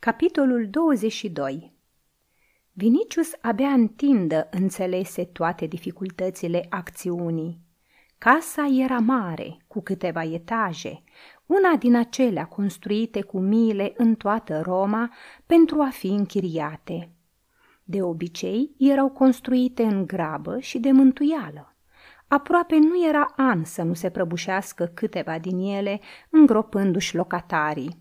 Capitolul 22 Vinicius abia în tindă înțelese toate dificultățile acțiunii. Casa era mare, cu câteva etaje, una din acelea construite cu miile în toată Roma pentru a fi închiriate. De obicei, erau construite în grabă și de mântuială. Aproape nu era an să nu se prăbușească câteva din ele, îngropându-și locatarii.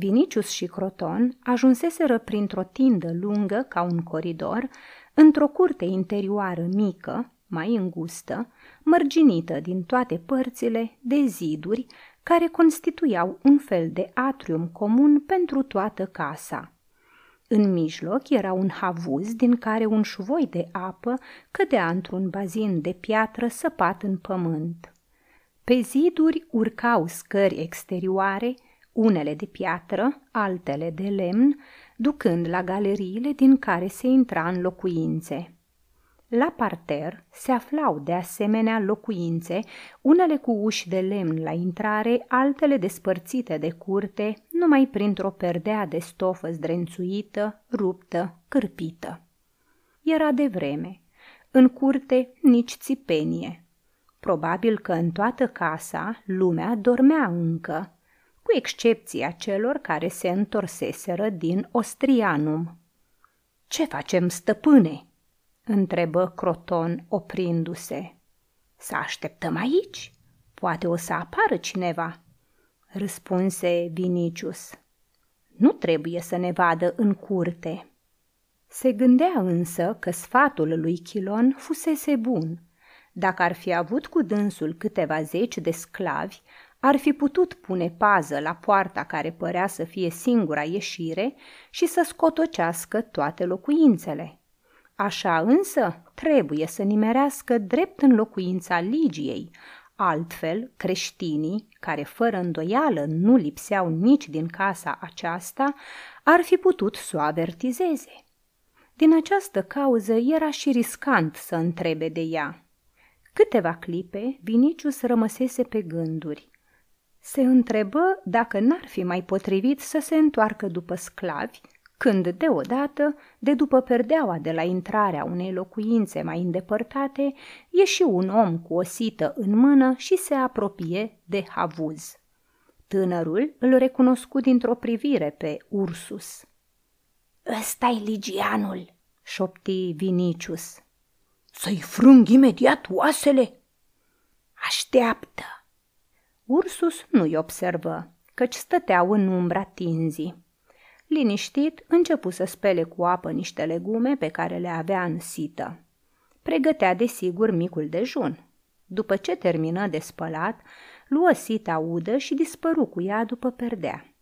Vinicius și Croton ajunseseră printr-o tindă lungă ca un coridor, într-o curte interioară mică, mai îngustă, mărginită din toate părțile de ziduri care constituiau un fel de atrium comun pentru toată casa. În mijloc era un havuz din care un șuvoi de apă cădea într-un bazin de piatră săpat în pământ. Pe ziduri urcau scări exterioare unele de piatră, altele de lemn, ducând la galeriile din care se intra în locuințe. La parter se aflau de asemenea locuințe, unele cu uși de lemn la intrare, altele despărțite de curte, numai printr-o perdea de stofă zdrențuită, ruptă, cârpită. Era de vreme. În curte nici țipenie. Probabil că în toată casa lumea dormea încă, cu excepția celor care se întorseseră din Ostrianum. Ce facem, stăpâne?" întrebă Croton oprindu-se. Să așteptăm aici? Poate o să apară cineva." răspunse Vinicius. Nu trebuie să ne vadă în curte." Se gândea însă că sfatul lui Chilon fusese bun. Dacă ar fi avut cu dânsul câteva zeci de sclavi, ar fi putut pune pază la poarta care părea să fie singura ieșire și să scotocească toate locuințele. Așa însă trebuie să nimerească drept în locuința Ligiei, altfel creștinii, care fără îndoială nu lipseau nici din casa aceasta, ar fi putut să o avertizeze. Din această cauză era și riscant să întrebe de ea. Câteva clipe, Vinicius rămăsese pe gânduri se întrebă dacă n-ar fi mai potrivit să se întoarcă după sclavi, când deodată, de după perdeaua de la intrarea unei locuințe mai îndepărtate, ieși un om cu o sită în mână și se apropie de havuz. Tânărul îl recunoscu dintr-o privire pe Ursus. Ăsta-i Ligianul, șopti Vinicius. Să-i frâng imediat oasele? Așteaptă, Ursus nu-i observă, căci stăteau în umbra tinzii. Liniștit, începu să spele cu apă niște legume pe care le avea în sită. Pregătea desigur micul dejun. După ce termină de spălat, luă sita udă și dispăru cu ea după perdea.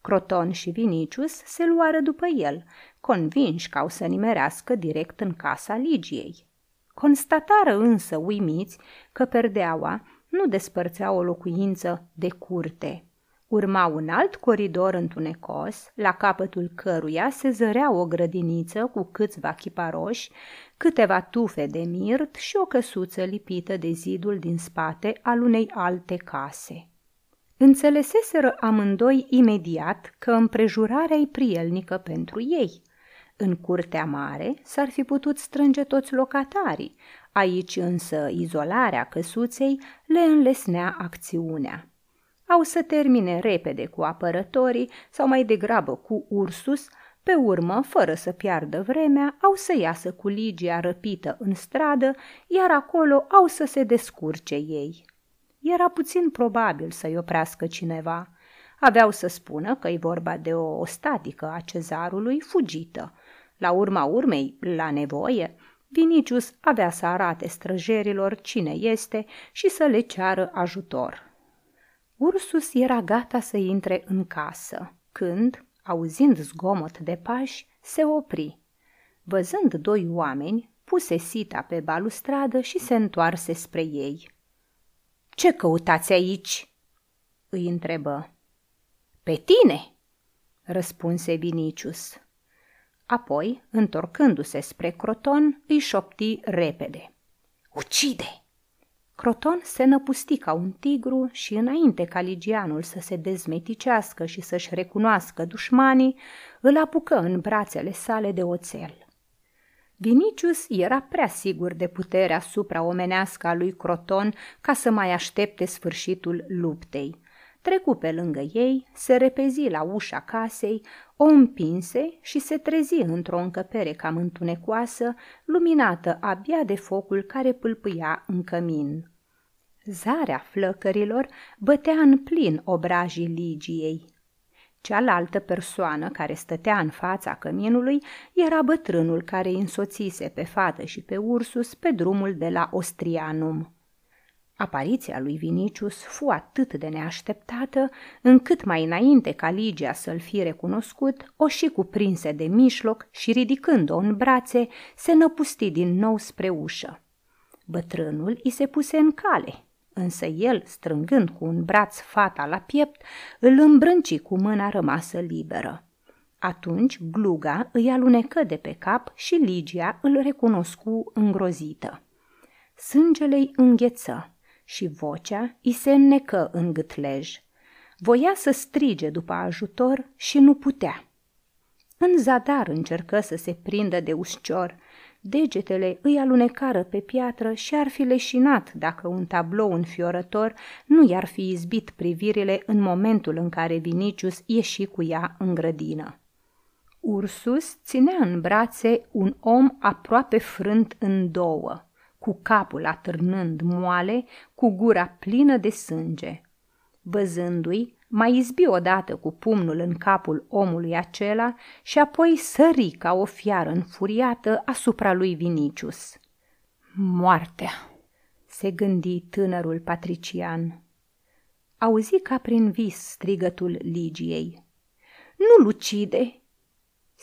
Croton și Vinicius se luară după el, convinși că au să nimerească direct în casa Ligiei. Constatară însă uimiți că perdeaua nu despărțea o locuință de curte. Urma un alt coridor întunecos, la capătul căruia se zărea o grădiniță cu câțiva chiparoși, câteva tufe de mirt și o căsuță lipită de zidul din spate al unei alte case. Înțeleseseră amândoi imediat că împrejurarea e prielnică pentru ei. În curtea mare s-ar fi putut strânge toți locatarii, Aici însă izolarea căsuței le înlesnea acțiunea. Au să termine repede cu apărătorii sau mai degrabă cu Ursus, pe urmă, fără să piardă vremea, au să iasă cu Ligia răpită în stradă, iar acolo au să se descurce ei. Era puțin probabil să-i oprească cineva. Aveau să spună că e vorba de o ostatică a cezarului fugită. La urma urmei, la nevoie, Vinicius avea să arate străjerilor cine este și să le ceară ajutor. Ursus era gata să intre în casă, când, auzind zgomot de pași, se opri. Văzând doi oameni, puse sita pe balustradă și se întoarse spre ei. Ce căutați aici?" îi întrebă. Pe tine!" răspunse Vinicius. Apoi, întorcându-se spre Croton, îi șopti repede. Ucide! Croton se năpusti ca un tigru și înainte ca ligianul să se dezmeticească și să-și recunoască dușmanii, îl apucă în brațele sale de oțel. Vinicius era prea sigur de puterea supraomenească a lui Croton ca să mai aștepte sfârșitul luptei. Trecu pe lângă ei, se repezi la ușa casei, o împinse și se trezi într-o încăpere cam întunecoasă, luminată abia de focul care pâlpâia în cămin. Zarea flăcărilor bătea în plin obrajii Ligiei. Cealaltă persoană care stătea în fața căminului era bătrânul care însoțise pe fată și pe Ursus pe drumul de la Ostrianum. Apariția lui Vinicius fu atât de neașteptată, încât mai înainte ca Ligia să-l fi recunoscut, o și cuprinse de mișloc și ridicând-o în brațe, se năpusti din nou spre ușă. Bătrânul îi se puse în cale, însă el, strângând cu un braț fata la piept, îl îmbrânci cu mâna rămasă liberă. Atunci gluga îi alunecă de pe cap și Ligia îl recunoscu îngrozită. Sângele îi îngheță și vocea îi se înnecă în gâtlej. Voia să strige după ajutor și nu putea. În zadar încercă să se prindă de uscior. Degetele îi alunecară pe piatră și ar fi leșinat dacă un tablou înfiorător nu i-ar fi izbit privirile în momentul în care Vinicius ieși cu ea în grădină. Ursus ținea în brațe un om aproape frânt în două cu capul atârnând moale, cu gura plină de sânge. Văzându-i, mai izbi odată cu pumnul în capul omului acela și apoi sări ca o fiară înfuriată asupra lui Vinicius. Moartea, se gândi tânărul patrician. Auzi ca prin vis strigătul Ligiei. Nu-l ucide,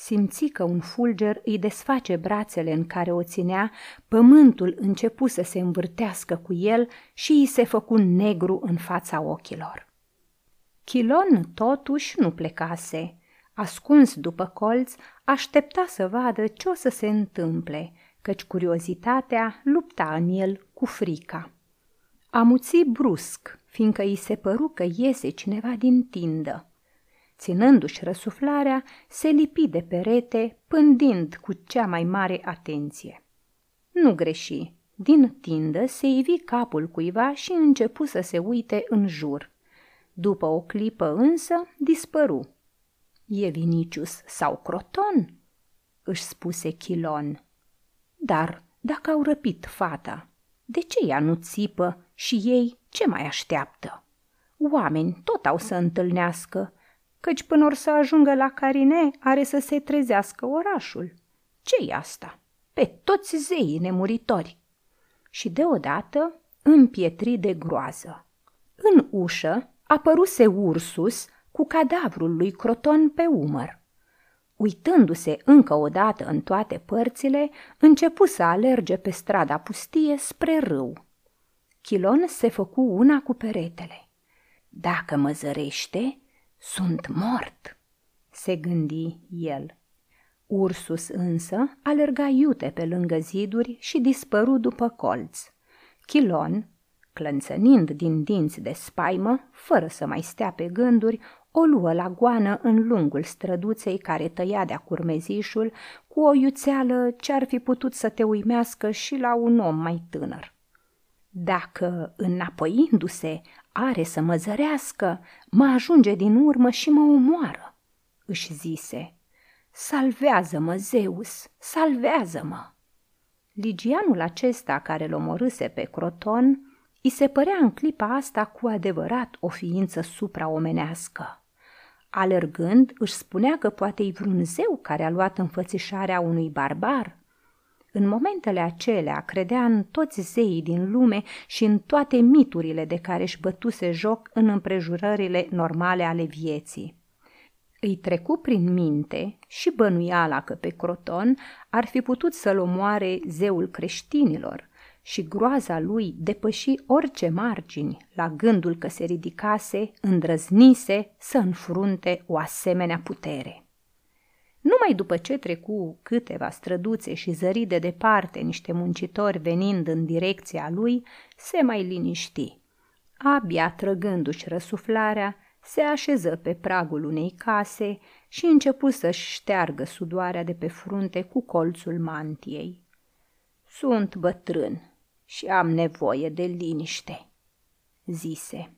Simți că un fulger îi desface brațele în care o ținea, pământul începu să se învârtească cu el și îi se făcu negru în fața ochilor. Chilon totuși nu plecase. Ascuns după colț, aștepta să vadă ce o să se întâmple, căci curiozitatea lupta în el cu frica. Amuți brusc, fiindcă îi se păru că iese cineva din tindă. Ținându-și răsuflarea, se lipi de perete, pândind cu cea mai mare atenție. Nu greși. Din tindă se ivi capul cuiva și începu să se uite în jur. După o clipă însă, dispăru. E Vinicius sau Croton?" își spuse Chilon. Dar dacă au răpit fata, de ce ea nu țipă și ei ce mai așteaptă? Oameni tot au să întâlnească, căci până or să ajungă la Carine are să se trezească orașul. Ce-i asta? Pe toți zeii nemuritori. Și deodată împietri de groază. În ușă apăruse Ursus cu cadavrul lui Croton pe umăr. Uitându-se încă o dată în toate părțile, începu să alerge pe strada pustie spre râu. Chilon se făcu una cu peretele. Dacă mă zărește, sunt mort, se gândi el. Ursus însă alerga iute pe lângă ziduri și dispăru după colț. Chilon, clănțănind din dinți de spaimă, fără să mai stea pe gânduri, o luă la goană în lungul străduței care tăia de-a curmezișul cu o iuțeală ce ar fi putut să te uimească și la un om mai tânăr. Dacă, înapoiindu-se, are să mă zărească, mă ajunge din urmă și mă omoară, își zise. Salvează-mă, Zeus, salvează-mă! Ligianul acesta care l omorâse pe Croton, îi se părea în clipa asta cu adevărat o ființă supraomenească. Alergând, își spunea că poate-i vreun zeu care a luat înfățișarea unui barbar, în momentele acelea credea în toți zeii din lume și în toate miturile de care își bătuse joc în împrejurările normale ale vieții. Îi trecu prin minte și bănuiala că pe Croton ar fi putut să-l omoare zeul creștinilor și groaza lui depăși orice margini la gândul că se ridicase, îndrăznise să înfrunte o asemenea putere. Numai după ce trecu câteva străduțe și zări de departe niște muncitori venind în direcția lui, se mai liniști. Abia trăgându-și răsuflarea, se așeză pe pragul unei case și începu să-și șteargă sudoarea de pe frunte cu colțul mantiei. Sunt bătrân și am nevoie de liniște, zise.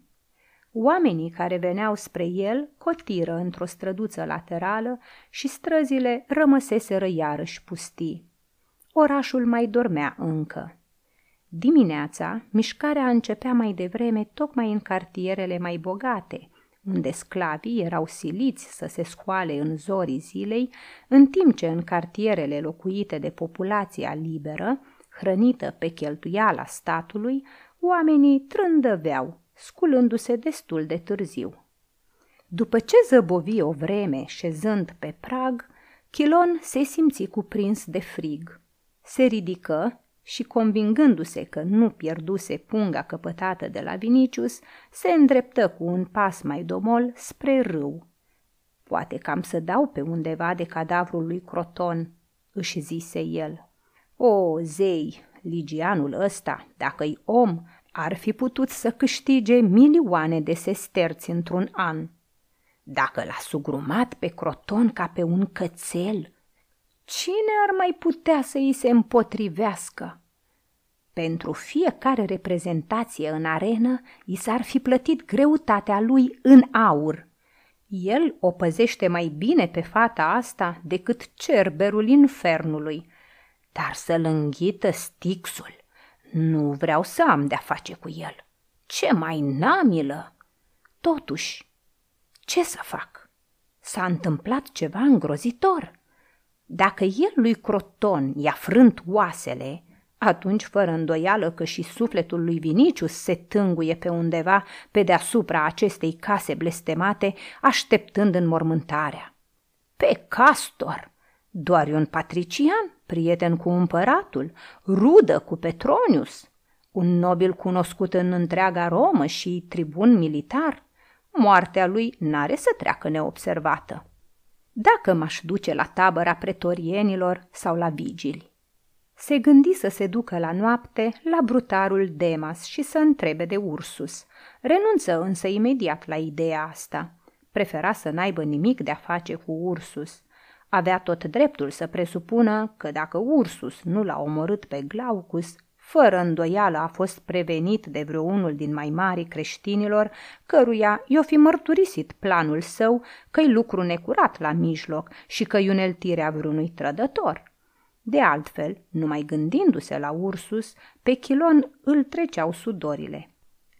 Oamenii care veneau spre el cotiră într-o străduță laterală și străzile rămăseseră iarăși pustii. Orașul mai dormea încă. Dimineața, mișcarea începea mai devreme tocmai în cartierele mai bogate, unde sclavii erau siliți să se scoale în zorii zilei, în timp ce în cartierele locuite de populația liberă, hrănită pe cheltuiala statului, oamenii trândăveau, sculându-se destul de târziu. După ce zăbovi o vreme șezând pe prag, Chilon se simți cuprins de frig. Se ridică și, convingându-se că nu pierduse punga căpătată de la Vinicius, se îndreptă cu un pas mai domol spre râu. Poate că am să dau pe undeva de cadavrul lui Croton, își zise el. O, zei, ligianul ăsta, dacă-i om, ar fi putut să câștige milioane de sesterți într-un an. Dacă l-a sugrumat pe Croton ca pe un cățel, cine ar mai putea să îi se împotrivească? Pentru fiecare reprezentație în arenă, i s-ar fi plătit greutatea lui în aur. El o păzește mai bine pe fata asta decât cerberul infernului, dar să-l înghită stixul. Nu vreau să am de-a face cu el. Ce mai namilă! Totuși, ce să fac? S-a întâmplat ceva îngrozitor. Dacă el lui Croton i-a frânt oasele, atunci fără îndoială că și sufletul lui Vinicius se tânguie pe undeva pe deasupra acestei case blestemate, așteptând înmormântarea. Pe Castor! Doar un patrician, prieten cu împăratul, rudă cu Petronius, un nobil cunoscut în întreaga Romă și tribun militar. Moartea lui n-are să treacă neobservată. Dacă m-aș duce la tabăra pretorienilor sau la vigili. Se gândi să se ducă la noapte la brutarul Demas și să întrebe de Ursus. Renunță însă imediat la ideea asta. Prefera să n-aibă nimic de a face cu Ursus. Avea tot dreptul să presupună că dacă Ursus nu l-a omorât pe Glaucus, fără îndoială a fost prevenit de vreunul din mai mari creștinilor, căruia i-o fi mărturisit planul său că-i lucru necurat la mijloc și că-i uneltirea vreunui trădător. De altfel, numai gândindu-se la Ursus, pe Chilon îl treceau sudorile.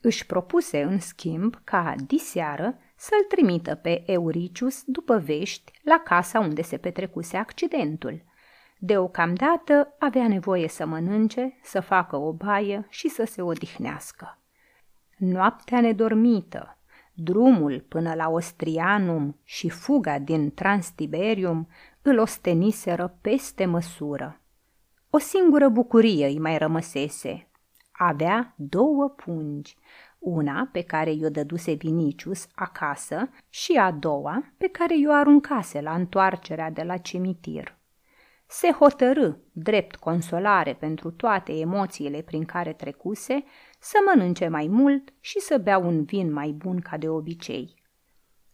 Își propuse, în schimb, ca diseară să-l trimită pe Euricius după vești la casa unde se petrecuse accidentul. Deocamdată avea nevoie să mănânce, să facă o baie și să se odihnească. Noaptea nedormită, drumul până la Ostrianum și fuga din Transtiberium îl osteniseră peste măsură. O singură bucurie îi mai rămăsese. Avea două pungi, una pe care i-o dăduse Vinicius acasă și a doua pe i o aruncase la întoarcerea de la cimitir. Se hotărâ, drept consolare pentru toate emoțiile prin care trecuse, să mănânce mai mult și să bea un vin mai bun ca de obicei.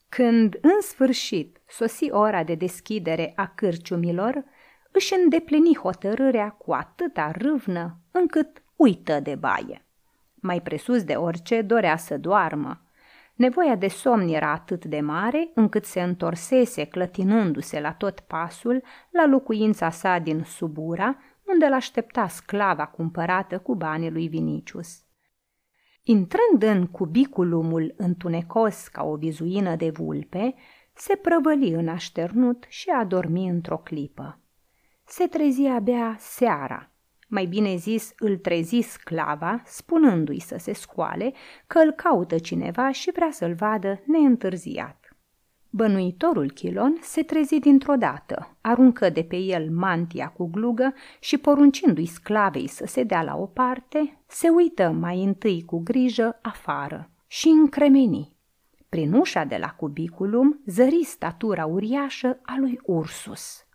Când, în sfârșit, sosi ora de deschidere a cârciumilor, își îndeplini hotărârea cu atâta râvnă încât uită de baie. Mai presus de orice dorea să doarmă. Nevoia de somn era atât de mare încât se întorsese clătinându-se la tot pasul la locuința sa din Subura, unde l-aștepta sclava cumpărată cu banii lui Vinicius. Intrând în cubiculumul întunecos ca o vizuină de vulpe, se prăvăli în așternut și a dormi într-o clipă. Se trezi abia seara. Mai bine zis, îl trezi sclava, spunându-i să se scoale, că îl caută cineva și vrea să-l vadă neîntârziat. Bănuitorul Chilon se trezi dintr-o dată, aruncă de pe el mantia cu glugă și poruncindu-i sclavei să se dea la o parte, se uită mai întâi cu grijă afară și încremeni. Prin ușa de la cubiculum zări statura uriașă a lui Ursus.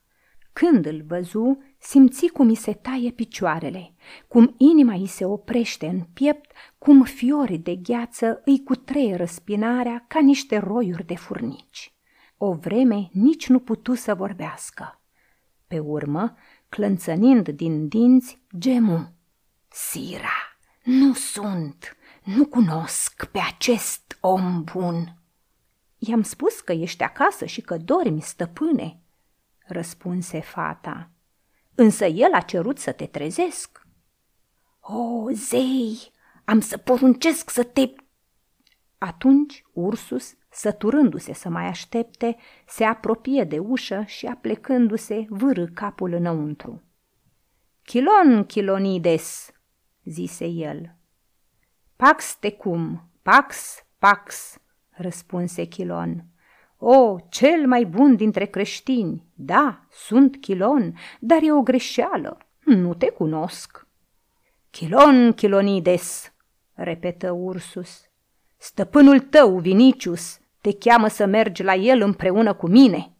Când îl văzu, simți cum îi se taie picioarele, cum inima îi se oprește în piept, cum fiorii de gheață îi cutreie răspinarea ca niște roiuri de furnici. O vreme nici nu putu să vorbească. Pe urmă, clănțănind din dinți, gemu. Sira, nu sunt, nu cunosc pe acest om bun. I-am spus că ești acasă și că dormi, stăpâne, răspunse fata. Însă el a cerut să te trezesc. O, zei, am să poruncesc să te... Atunci Ursus, săturându-se să mai aștepte, se apropie de ușă și aplecându-se vârâ capul înăuntru. Chilon, Chilonides, zise el. Pax tecum, pax, pax, răspunse Chilon. O, cel mai bun dintre creștini, da, sunt Chilon, dar e o greșeală, nu te cunosc. Chilon, Chilonides, repetă Ursus. Stăpânul tău, Vinicius, te cheamă să mergi la el împreună cu mine.